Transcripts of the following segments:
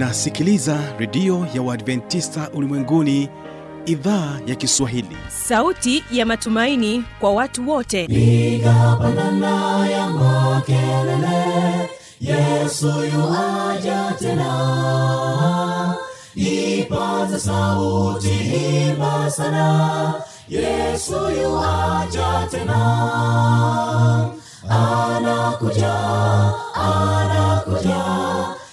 unasikiliza redio ya uadventista ulimwenguni idhaa ya kiswahili. Sauti ya matumaini kwa watu wote. Piga ya makelele yesu yuaja tena. Ipaza sauti imba sana yesu yuaja tena. Anakuja anakuja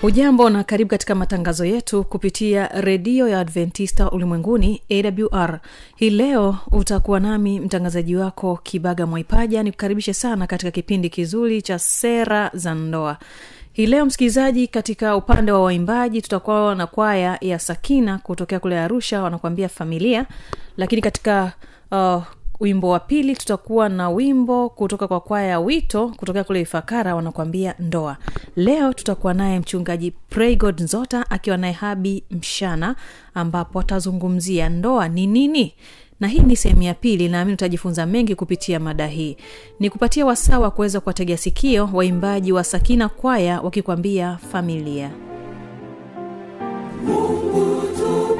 hujambo na karibu katika matangazo yetu kupitia redio ya adventista ulimwenguni awr hii leo utakuwa nami mtangazaji wako kibaga mwaipaja nikukaribishe sana katika kipindi kizuri cha sera za ndoa. Hii leo msikilizaji katika upande wa waimbaji tutakuwa na kwaya ya sakina kutokea kule arusha wanakuambia familia. Lakini katika uh, wimbo wa pili tutakuwa na wimbo kutoka kwa kwaya ya wito kutokea kule ifakara wanakuambia ndoa. Leo tutakuwa naye mchungaji praygod nzota akiwa naye habi mshana ambapo atazungumzia ndoa ni nini. Na hii ni sehemu ya pili naamini utajifunza mengi kupitia mada hii. Ni kupatia wasaa wa kuweza kuwategea sikio waimbaji wa sakina kwaya wakikwambia familia. Mungu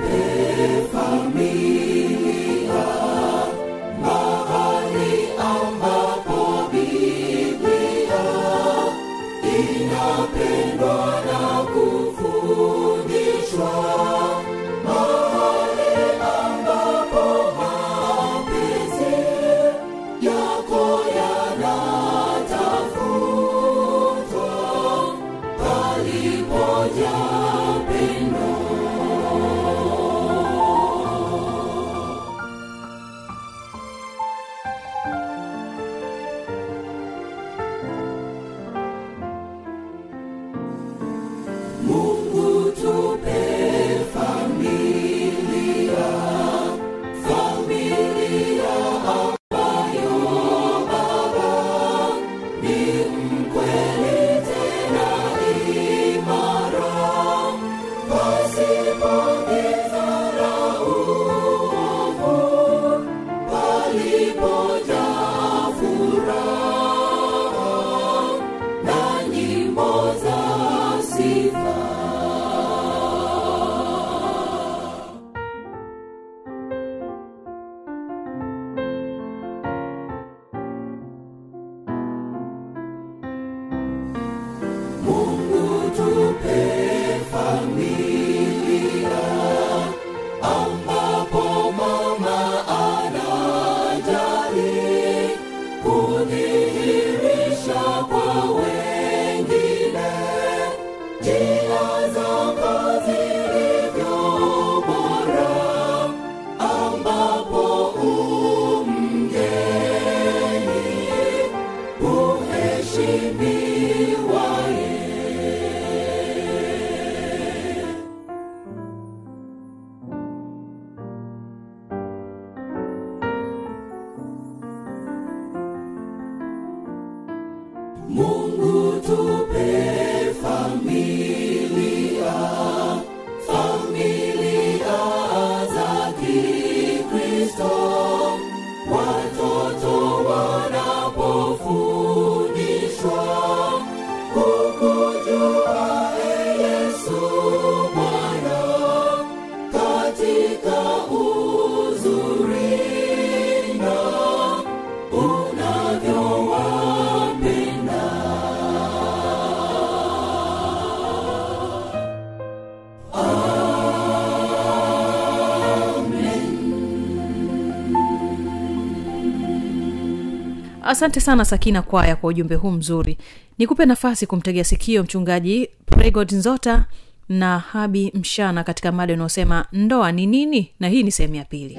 asante sana sakina kwaya kwa ujumbe huu mzuri. Nikupe nafasi kumtegea sikio mchungaji pregod nzota na habi mshana katika mada unaosema ndoa ni nini? na hii ni sehemu ya pili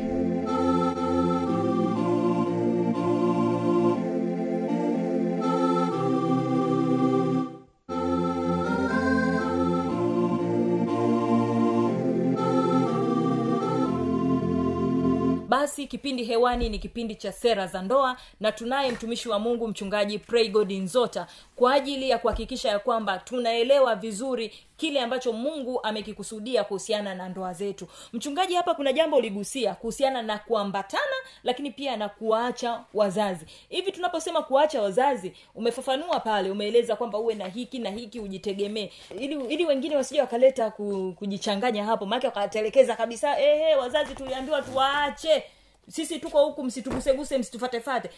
basi kipindi hewani ni kipindi cha sera za ndoa na tunaye mtumishi wa mungu mchungaji praygod nzota kwa ajili ya kuhakikisha ya kwamba tunaelewa vizuri kile ambacho mungu amekikusudia kuhusiana na ndoa zetu. Mchungaji hapa kuna jambo uligusia kuhusiana na kuambatana lakini pia na kuwaacha wazazi. Hivi tunaposema kuwaacha wazazi umefafanua pale umeeleza kwamba uwe na hiki na hiki ujitegemee. Ili ili wengine wasija wakaleta ku, kujichanganya hapo maake wakatelekeza kabisa ehe wazazi tuliambiwa tuwaache sisi tuko huku msituguseguse msitufatefate.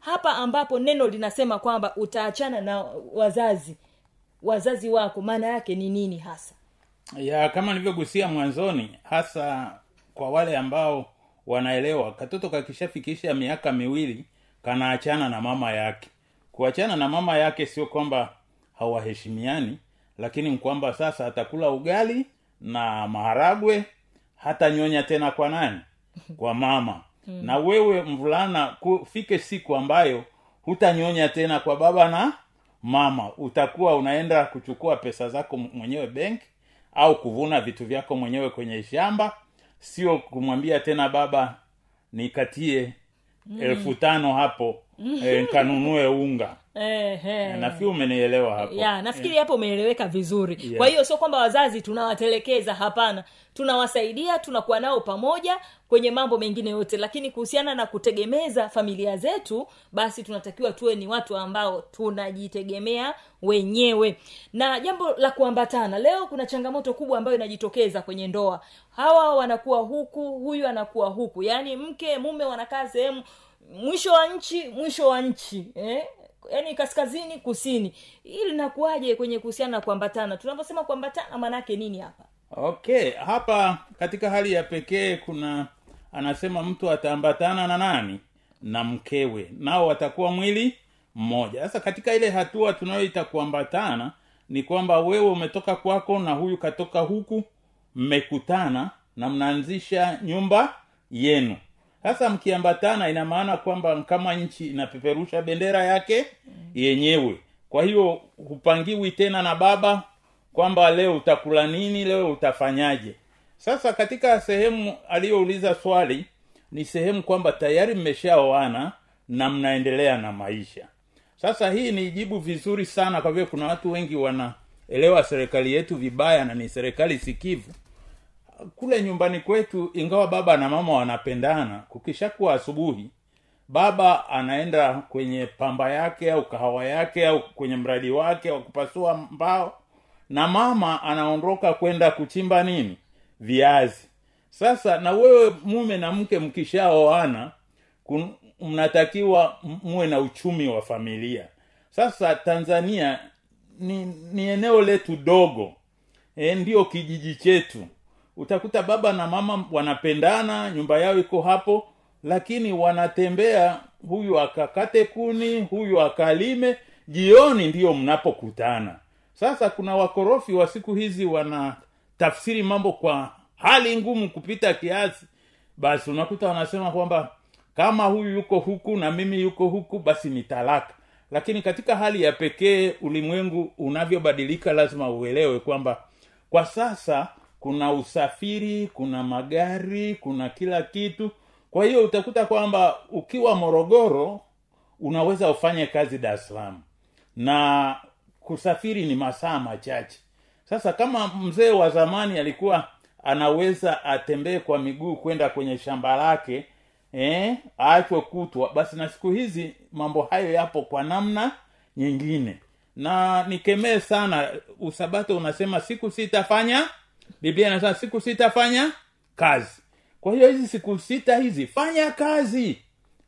Hapa ambapo neno linasema kwamba utaachana na wazazi wazazi wako maana yake ni nini hasa? Ya kama nilivyogusia mwanzoni hasa kwa wale ambao wanaelewa katoto kakishafikisha miaka miwili kanaachana na mama yake. Kuachana na mama yake sio kwamba hawaheshimiani lakini ni kwamba sasa atakula ugali na maharagwe hata nyonya tena kwa nani kwa mama. Na wewe mvulana kufike siku ambayo hutanyonya tena kwa baba na mama. Utakuwa unaenda kuchukua pesa zako mwenyewe benki au kuvuna vitu vyako mwenyewe kwenye shamba. Sio kumwambia tena baba nikatie mm. elfu tano hapo e, nkanunue unga. Ehe. nafikiri umenielewa hapo. Ya nafikiri hapo umeeleweka vizuri. Yeah. kwa hiyo sio kwamba wazazi tunawatelekeza hapana. Tunawasaidia tunakuwa nao pamoja kwenye mambo mengine yote. Lakini kuhusiana na kutegemeza familia zetu basi tunatakiwa tuwe ni watu ambao tunajitegemea wenyewe. Na jambo la kuambatana leo kuna changamoto kubwa ambayo inajitokeza kwenye ndoa. Hawa wanakuwa huku huyu anakuwa huku. Yaani mke mume wanakaa sehemu mwisho wa nchi mwisho wa nchi eh? yaani kaskazini kusini. Ili linakuwaje kwenye kuhusiana na kuambatana? Tunavyosema kuambatana maanaake nini hapa? Okay hapa katika hali ya pekee kuna anasema mtu ataambatana na nani? Na mkewe. Nao watakuwa mwili mmoja. Sasa katika ile hatua tunayoita kuambatana ni kwamba wewe umetoka kwako na huyu katoka huku mmekutana na mnaanzisha nyumba yenu sasa mkiambatana ina maana kwamba kama nchi inapeperusha bendera yake yenyewe. Kwa hiyo hupangiwi tena na baba kwamba leo utakula nini leo utafanyaje. Sasa katika sehemu aliyouliza swali ni sehemu kwamba tayari mmeshaoana na mnaendelea na maisha. Sasa hii ni jibu vizuri sana kwa vile kuna watu wengi wanaelewa serikali yetu vibaya na ni serikali sikivu kule nyumbani kwetu ingawa baba na mama wanapendana kukishakuwa asubuhi baba anaenda kwenye pamba yake au kahawa yake au kwenye mradi wake wa kupasua mbao na mama anaondoka kwenda kuchimba nini? Viazi. Sasa na wewe mume na mke mkishaoana mnatakiwa muwe na uchumi wa familia. Sasa tanzania ni, ni eneo letu dogo. E, ndio kijiji chetu utakuta baba na mama wanapendana nyumba yao iko hapo lakini wanatembea huyu akakate kuni huyu akalime jioni ndiyo mnapokutana. Sasa kuna wakorofi wa siku hizi wanatafsiri mambo kwa hali ngumu kupita kiasi. Basi unakuta wanasema kwamba kama huyu yuko huku na mimi yuko huku basi ni talaka. Lakini katika hali ya pekee ulimwengu unavyobadilika lazima uelewe kwamba kwa sasa kuna usafiri kuna magari kuna kila kitu. Kwa hiyo utakuta kwamba ukiwa morogoro unaweza ufanye kazi dar salaam. Na kusafiri ni masaa machache. Sasa kama mzee wa zamani alikuwa anaweza atembee kwa miguu kwenda kwenye shamba lake eh, aachwe kutwa basi na siku hizi mambo hayo yapo kwa namna nyingine. Na nikemee sana usabato unasema siku sitafanya biblia inasema siku sita fanya kazi. Kwa hiyo hizi siku sita hizi fanya kazi.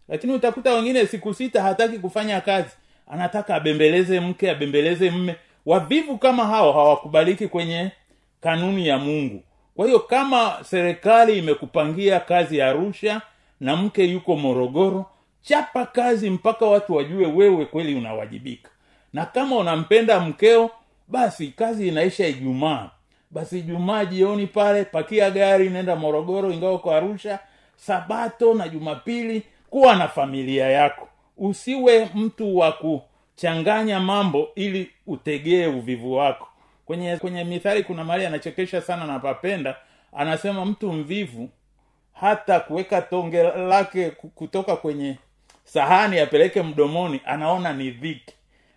Lakini utakuta wengine siku sita hataki kufanya kazi. Anataka abembeleze mke abembeleze mme. Wavivu kama hao hawakubaliki kwenye kanuni ya mungu. Kwa hiyo kama serikali imekupangia kazi ya arusha na mke yuko morogoro chapa kazi mpaka watu wajue wewe kweli unawajibika. Na kama unampenda mkeo basi kazi inaisha ijumaa basi jumaa jioni pale pakia gari nenda morogoro ingawa kwa arusha sabato na jumapili kuwa na familia yako. Usiwe mtu wa kuchanganya mambo ili utegee uvivu wako. Kwenye kwenye mithali kuna mali anachekesha sana na papenda anasema mtu mvivu hata kuweka tonge lake kutoka kwenye sahani apeleke mdomoni anaona ni dhiki.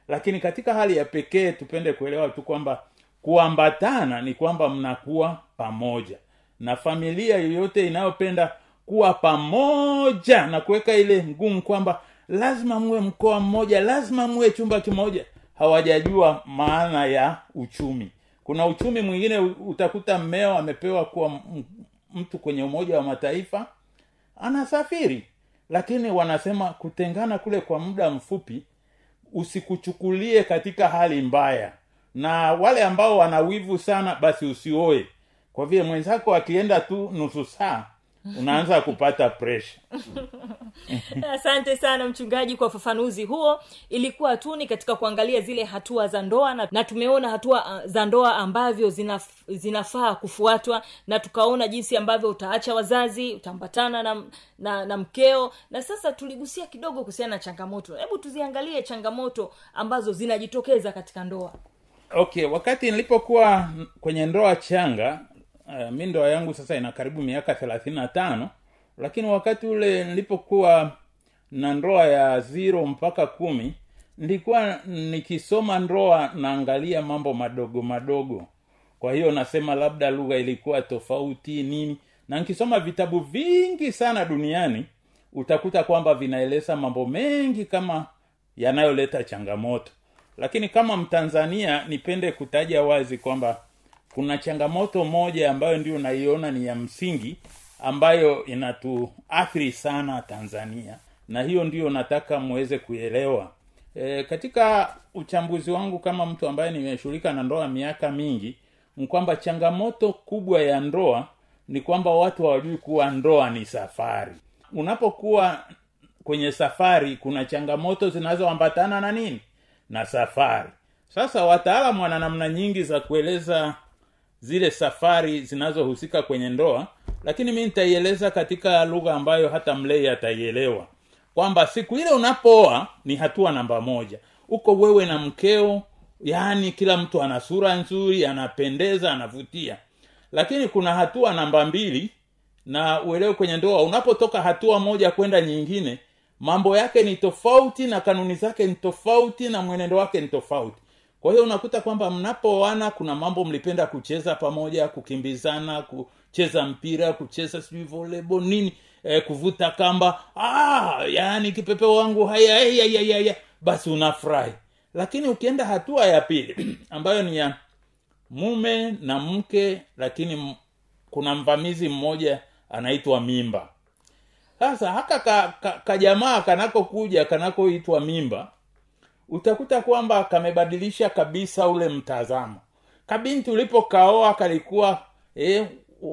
Lakini katika hali ya pekee tupende kuelewa tu kwamba kuambatana ni kwamba mnakuwa pamoja. Na familia yoyote inayopenda kuwa pamoja na kuweka ile ngumu kwamba lazima muwe mkoa mmoja lazima muwe chumba kimoja hawajajua maana ya uchumi. Kuna uchumi mwingine utakuta mmeo amepewa kuwa mtu kwenye umoja wa mataifa anasafiri. Lakini wanasema kutengana kule kwa muda mfupi usikuchukulie katika hali mbaya na wale ambao wana wivu sana basi usioe. Kwa vile mwenzako akienda tu nusu saa unaanza kupata presha asante sana mchungaji kwa ufafanuzi huo. Ilikuwa tu ni katika kuangalia zile hatua za ndoa na, na tumeona hatua uh, za ndoa ambavyo zinaf, zinafaa kufuatwa na tukaona jinsi ambavyo utaacha wazazi utaambatana na, na na mkeo. Na sasa tuligusia kidogo kuhusiana na changamoto. Hebu tuziangalie changamoto ambazo zinajitokeza katika ndoa okay wakati nilipokuwa kwenye ndoa changa uh, mi ndoa yangu sasa ina karibu miaka thelathini na tano lakini wakati ule nilipokuwa na ndoa ya ziro mpaka kumi nilikuwa nikisoma ndoa naangalia mambo madogo madogo. Kwa hiyo nasema labda lugha ilikuwa tofauti nini. Na nikisoma vitabu vingi sana duniani utakuta kwamba vinaeleza mambo mengi kama yanayoleta changamoto lakini kama mtanzania nipende kutaja wazi kwamba kuna changamoto moja ambayo ndio naiona ni ya msingi ambayo inatuathiri sana tanzania. Na hiyo ndio nataka muweze kuelewa. E, katika uchambuzi wangu kama mtu ambaye nimeshughulika na ndoa miaka mingi ni kwamba changamoto kubwa ya ndoa ni kwamba watu hawajui kuwa ndoa ni safari. Unapokuwa kwenye safari kuna changamoto zinazoambatana na nini na safari. Sasa wataalamu wana namna nyingi za kueleza zile safari zinazohusika kwenye ndoa lakini mi nitaieleza katika lugha ambayo hata mlei ataielewa. Kwamba siku ile unapooa ni hatua namba moja. Uko wewe na mkeo yaani kila mtu ana sura nzuri anapendeza anavutia. Lakini kuna hatua namba mbili na uelewe kwenye ndoa unapotoka hatua moja kwenda nyingine mambo yake ni tofauti na kanuni zake ni tofauti na mwenendo wake ni tofauti. Kwa hiyo unakuta kwamba mnapoana kuna mambo mlipenda kucheza pamoja kukimbizana kucheza mpira kucheza sijui volebo nini e, kuvuta kamba. Ah, yaani kipepeo wangu haya haya haya haya basi unafurahi. Lakini ukienda hatua ya pili ambayo ni ya mume na mke lakini kuna mvamizi mmoja anaitwa mimba sasa haka ka, ka, kajamaa kanakokuja kanakoitwa mimba utakuta kwamba kamebadilisha kabisa ule mtazamo. Kabinti ulipokaoa kalikuwa eh,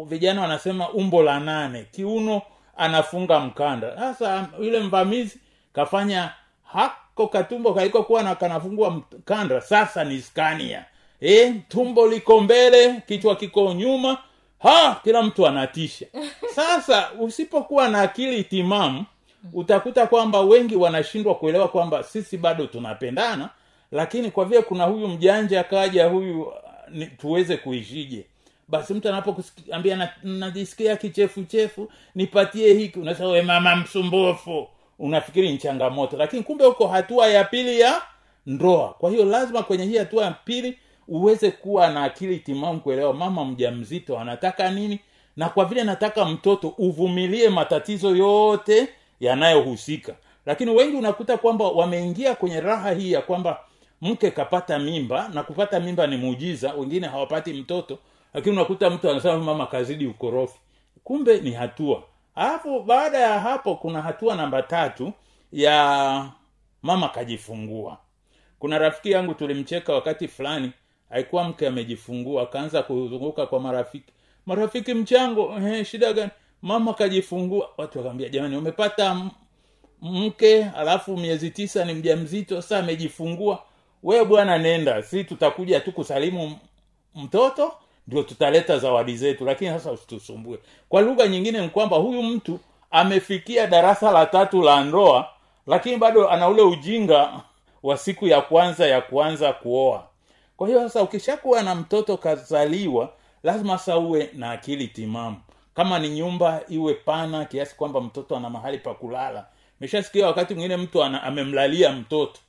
vijana wanasema umbo la nane. Kiuno anafunga mkanda. Sasa yule mvamizi kafanya hako katumbo kalikokuwa na kanafungua mkanda. Sasa ni skania. Eh, tumbo liko mbele kichwa kiko nyuma ha kila mtu anatisha. Sasa usipokuwa na akili timamu utakuta kwamba wengi wanashindwa kuelewa kwamba sisi bado tunapendana lakini kwa vile kuna huyu mjanja akaja huyu uh, ni, tuweze kuishije? Basi mtu anapokuambia na- najisikia kichefuchefu nipatie hiki unasema mama msumbufu. Unafikiri ni changamoto. Lakini kumbe huko hatua ya pili ya ndoa. Kwa hiyo lazima kwenye hii hatua ya pili uweze kuwa na akili timamu kuelewa mama mjamzito anataka nini na kwa vile nataka mtoto uvumilie matatizo yote yanayohusika. Lakini wengi unakuta kwamba wameingia kwenye raha hii ya kwamba mke kapata mimba na kupata mimba ni muujiza wengine hawapati mtoto lakini unakuta mtu anasema mama kazidi ukorofi. Kumbe ni hatua. Alafu baada ya hapo kuna hatua namba tatu ya mama kajifungua. Kuna rafiki yangu tulimcheka wakati fulani alikuwa mke amejifungua akaanza kuzunguka kwa marafiki. Marafiki mchango eh, shida gani? Mama kajifungua watu wakaambia jamani umepata mke alafu miezi tisa ni mjamzito sasa amejifungua. We bwana nenda. Si tutakuja tu kusalimu mtoto ndio tutaleta zawadi zetu. Lakini sasa usitusumbue. Kwa lugha nyingine ni kwamba huyu mtu amefikia darasa la tatu la ndoa lakini bado ana ule ujinga wa siku ya kwanza ya kuanza kuoa kwa hiyo sasa ukishakuwa na mtoto kazaliwa lazima sasa uwe na akili timamu. Kama ni nyumba iwe pana kiasi kwamba mtoto ana mahali pa kulala. Meshasikia wakati mwingine mtu ana, amemlalia mtoto.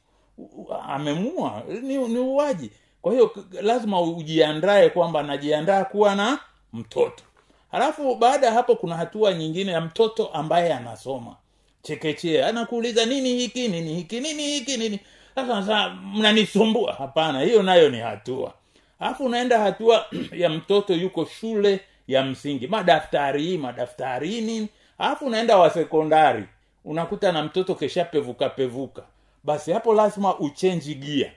Amemua. Ni, ni uwaji. Kwa hiyo lazima ujiandae kwamba najiandaa kuwa na mtoto. Halafu baada ya hapo kuna hatua nyingine ya mtoto ambaye anasoma. Chekechea. Anakuuliza nini hiki? Nini hiki? Nini hiki? Nini sasa mnanisumbua? Hapana hiyo nayo ni hatua. Alafu unaenda hatua ya mtoto yuko shule ya msingi. Madaftari madaftari nini? Alafu unaenda wa sekondari unakuta na mtoto keshapevuka pevuka basi hapo lazima uchenji gia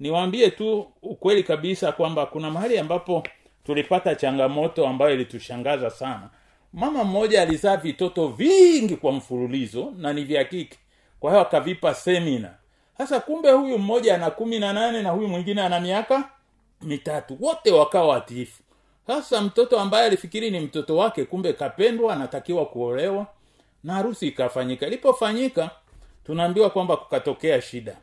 niwaambie tu ukweli kabisa kwamba kuna mahali ambapo tulipata changamoto ambayo ilitushangaza sana. Mama mmoja alizaa vitoto vingi kwa mfululizo na ni vya kike. Kwa hiyo akavipa semina sasa kumbe huyu mmoja ana kumi na nane na huyu mwingine ana miaka mitatu. Wote wakawa watiifu. Sasa mtoto ambaye alifikiri ni mtoto wake kumbe kapendwa anatakiwa kuolewa na harusi ikafanyika. Ilipofanyika tunaambiwa kwamba kukatokea shida.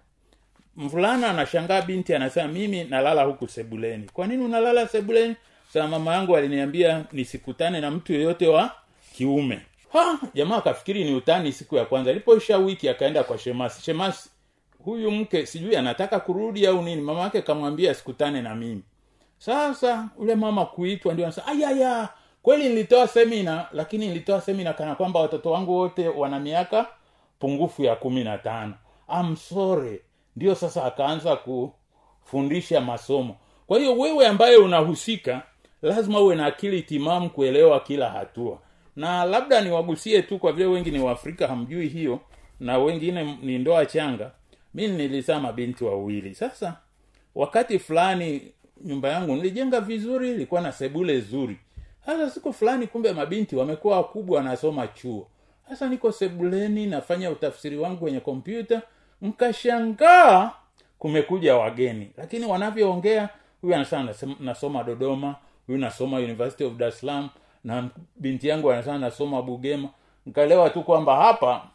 Mvulana anashangaa binti anasema mimi nalala huku sebuleni. Kwa nini unalala sebuleni? Sasa mama yangu aliniambia nisikutane na mtu yeyote wa kiume. Ha jamaa akafikiri ni utani siku ya kwanza. Ilipoisha wiki akaenda kwa shemasi. Shemasi huyu mke sijui anataka kurudi au nini? Mama yake kamwambia sikutane na mimi. Sasa ule mama kuitwa ndio anasema ayaya kweli nilitoa semina lakini nilitoa semina kana kwamba watoto wangu wote wana miaka pungufu ya kumi na tano. Amsore ndio sasa akaanza kufundisha masomo. Kwa hiyo wewe ambaye unahusika lazima uwe na akili timamu kuelewa kila hatua. Na labda niwagusie tu kwa vile wengi ni waafrika hamjui hiyo na wengine ni ndoa changa mi nilizaa mabinti wawili. Sasa wakati fulani nyumba yangu nilijenga vizuri ilikuwa na sebule zuri. Sasa siku fulani kumbe mabinti wamekuwa wakubwa wanasoma chuo. Sasa niko sebuleni nafanya utafsiri wangu kwenye kompyuta. Mkashangaa kumekuja wageni. Lakini wanavyoongea huyu anasema nasema- nasoma dodoma huyu nasoma university of dar salaam na binti yangu anasema nasoma bugema. Nkaelewa tu kwamba hapa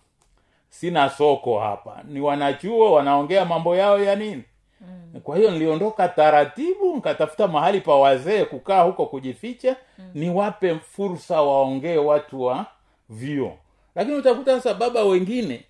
sina soko hapa. Ni wanachuo wanaongea mambo yao ya nini? Mm. kwa hiyo niliondoka taratibu nkatafuta mahali pa wazee kukaa huko kujificha mm. niwape fursa waongee watu wa vyo lakini utakuta sasa baba wengine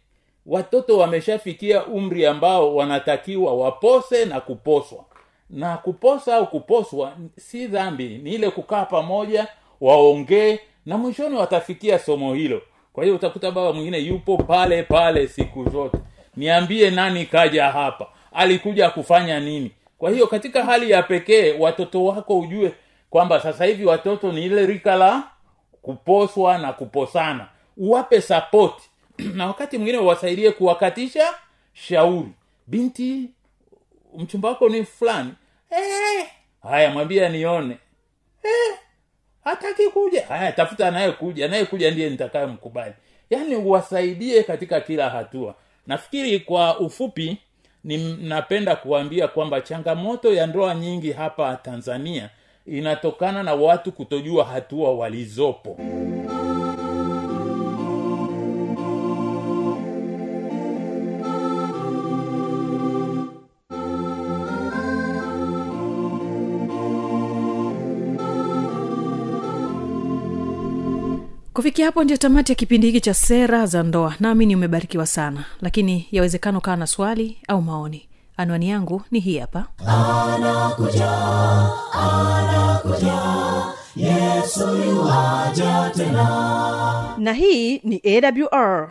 watoto wameshafikia umri ambao wanatakiwa wapose na kuposwa. Na kuposa au kuposwa si dhambi ni ile kukaa pamoja waongee na mwishoni watafikia somo hilo kwa hiyo utakuta baba mwingine yupo pale pale siku zote. Niambie nani kaja hapa? Alikuja kufanya nini? Kwa hiyo katika hali ya pekee watoto wako ujue kwamba sasa hivi watoto ni ile rika la kuposwa na kuposana. Uwape sapoti na wakati mwingine wasaidie kuwakatisha shauri. Binti mchumba wako ni fulani. Eh, haya mwambie nione eh, hataki kuja. Haya tafuta anayekuja. Anayekuja ndiye nitakayemkubali. Yaani uwasaidie katika kila hatua. Nafikiri kwa ufupi ni napenda kuambia kwamba changamoto ya ndoa nyingi hapa tanzania inatokana na watu kutojua hatua walizopo kufikia hapo ndio tamati ya kipindi hiki cha sera za ndoa. Naamini umebarikiwa sana lakini yawezekana ukawa na swali au maoni. Anwani yangu ni hii hapa. Na hii ni awr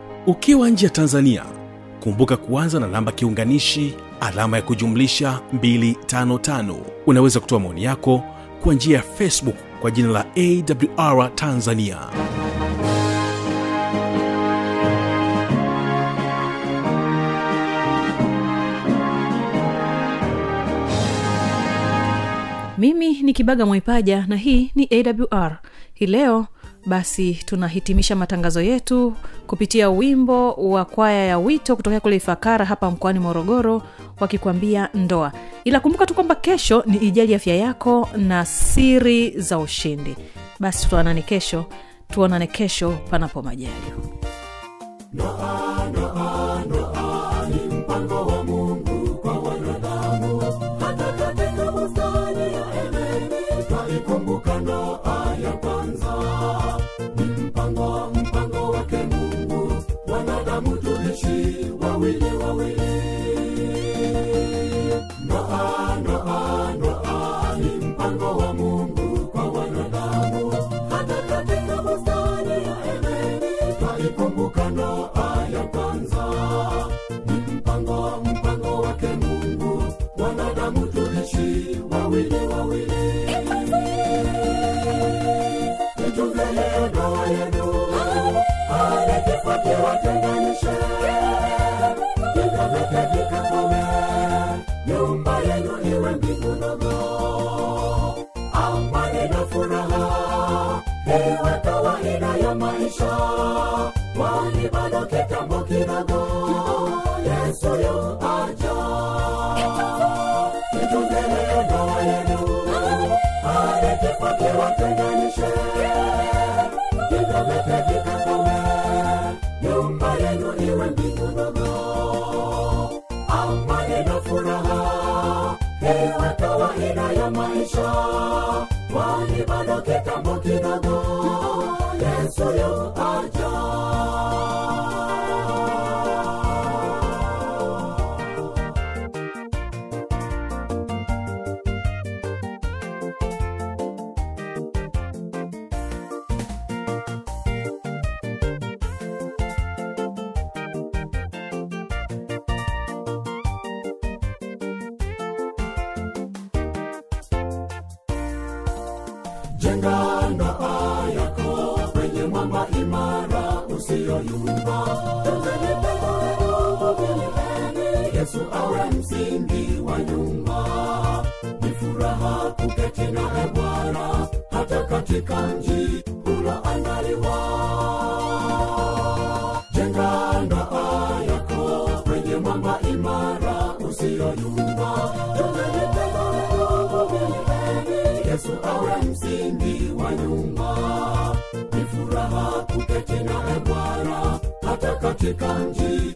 ukiwa nje ya tanzania kumbuka kuanza na namba kiunganishi alama ya kujumlisha 255 unaweza kutoa maoni yako kwa njia ya facebook kwa jina la awr tanzania. Mimi ni kibaga mwaipaja na hii ni awr hii leo basi tunahitimisha matangazo yetu kupitia wimbo wa kwaya ya wito kutokea kule ifakara hapa mkoani morogoro wakikwambia ndoa. Ila kumbuka tu kwamba kesho ni ijali afya yako na siri za ushindi. Basi tuonane kesho tuonane kesho panapo majaliwa wawili wawili. Noa noa noa ni mpango wa mungu kwa wanadamu. Hata katika bustani ya edeni twaikumbuka noa ya kwanza. Ni mpango mpango wake mungu. Wanadamu tuishi wawili wawili. Itunze leo ndoa yenu. Kiwatenganishe vita vyote vikakome nyumba yenu iwe mbingu furaha. Hewa kawaida ya maisha. Wali bado kitambo kidogo. Yesu yu aja msingi wa nyumba. Ni furaha kuketi naye bwana hata katika mji uloandaliwa jenga ndoa yako kwenye mwamba imara usiyoyumba yesu awe msingi wa nyumba. Ni furaha kuketi naye bwana hata katika mji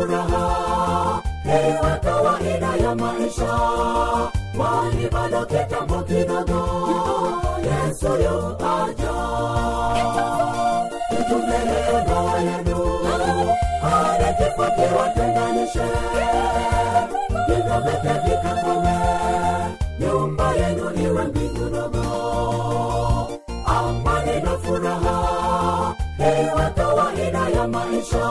furaha iwe kawaida ya maisha. Kwani bado kitambo kidogo yesu yu aja. Yenu hadi kifo kiwatenganishe vikakome nyumba yenu iwe mbingu dogo amani na furaha iwe kawaida ya maisha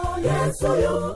yesu yu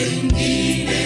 Singing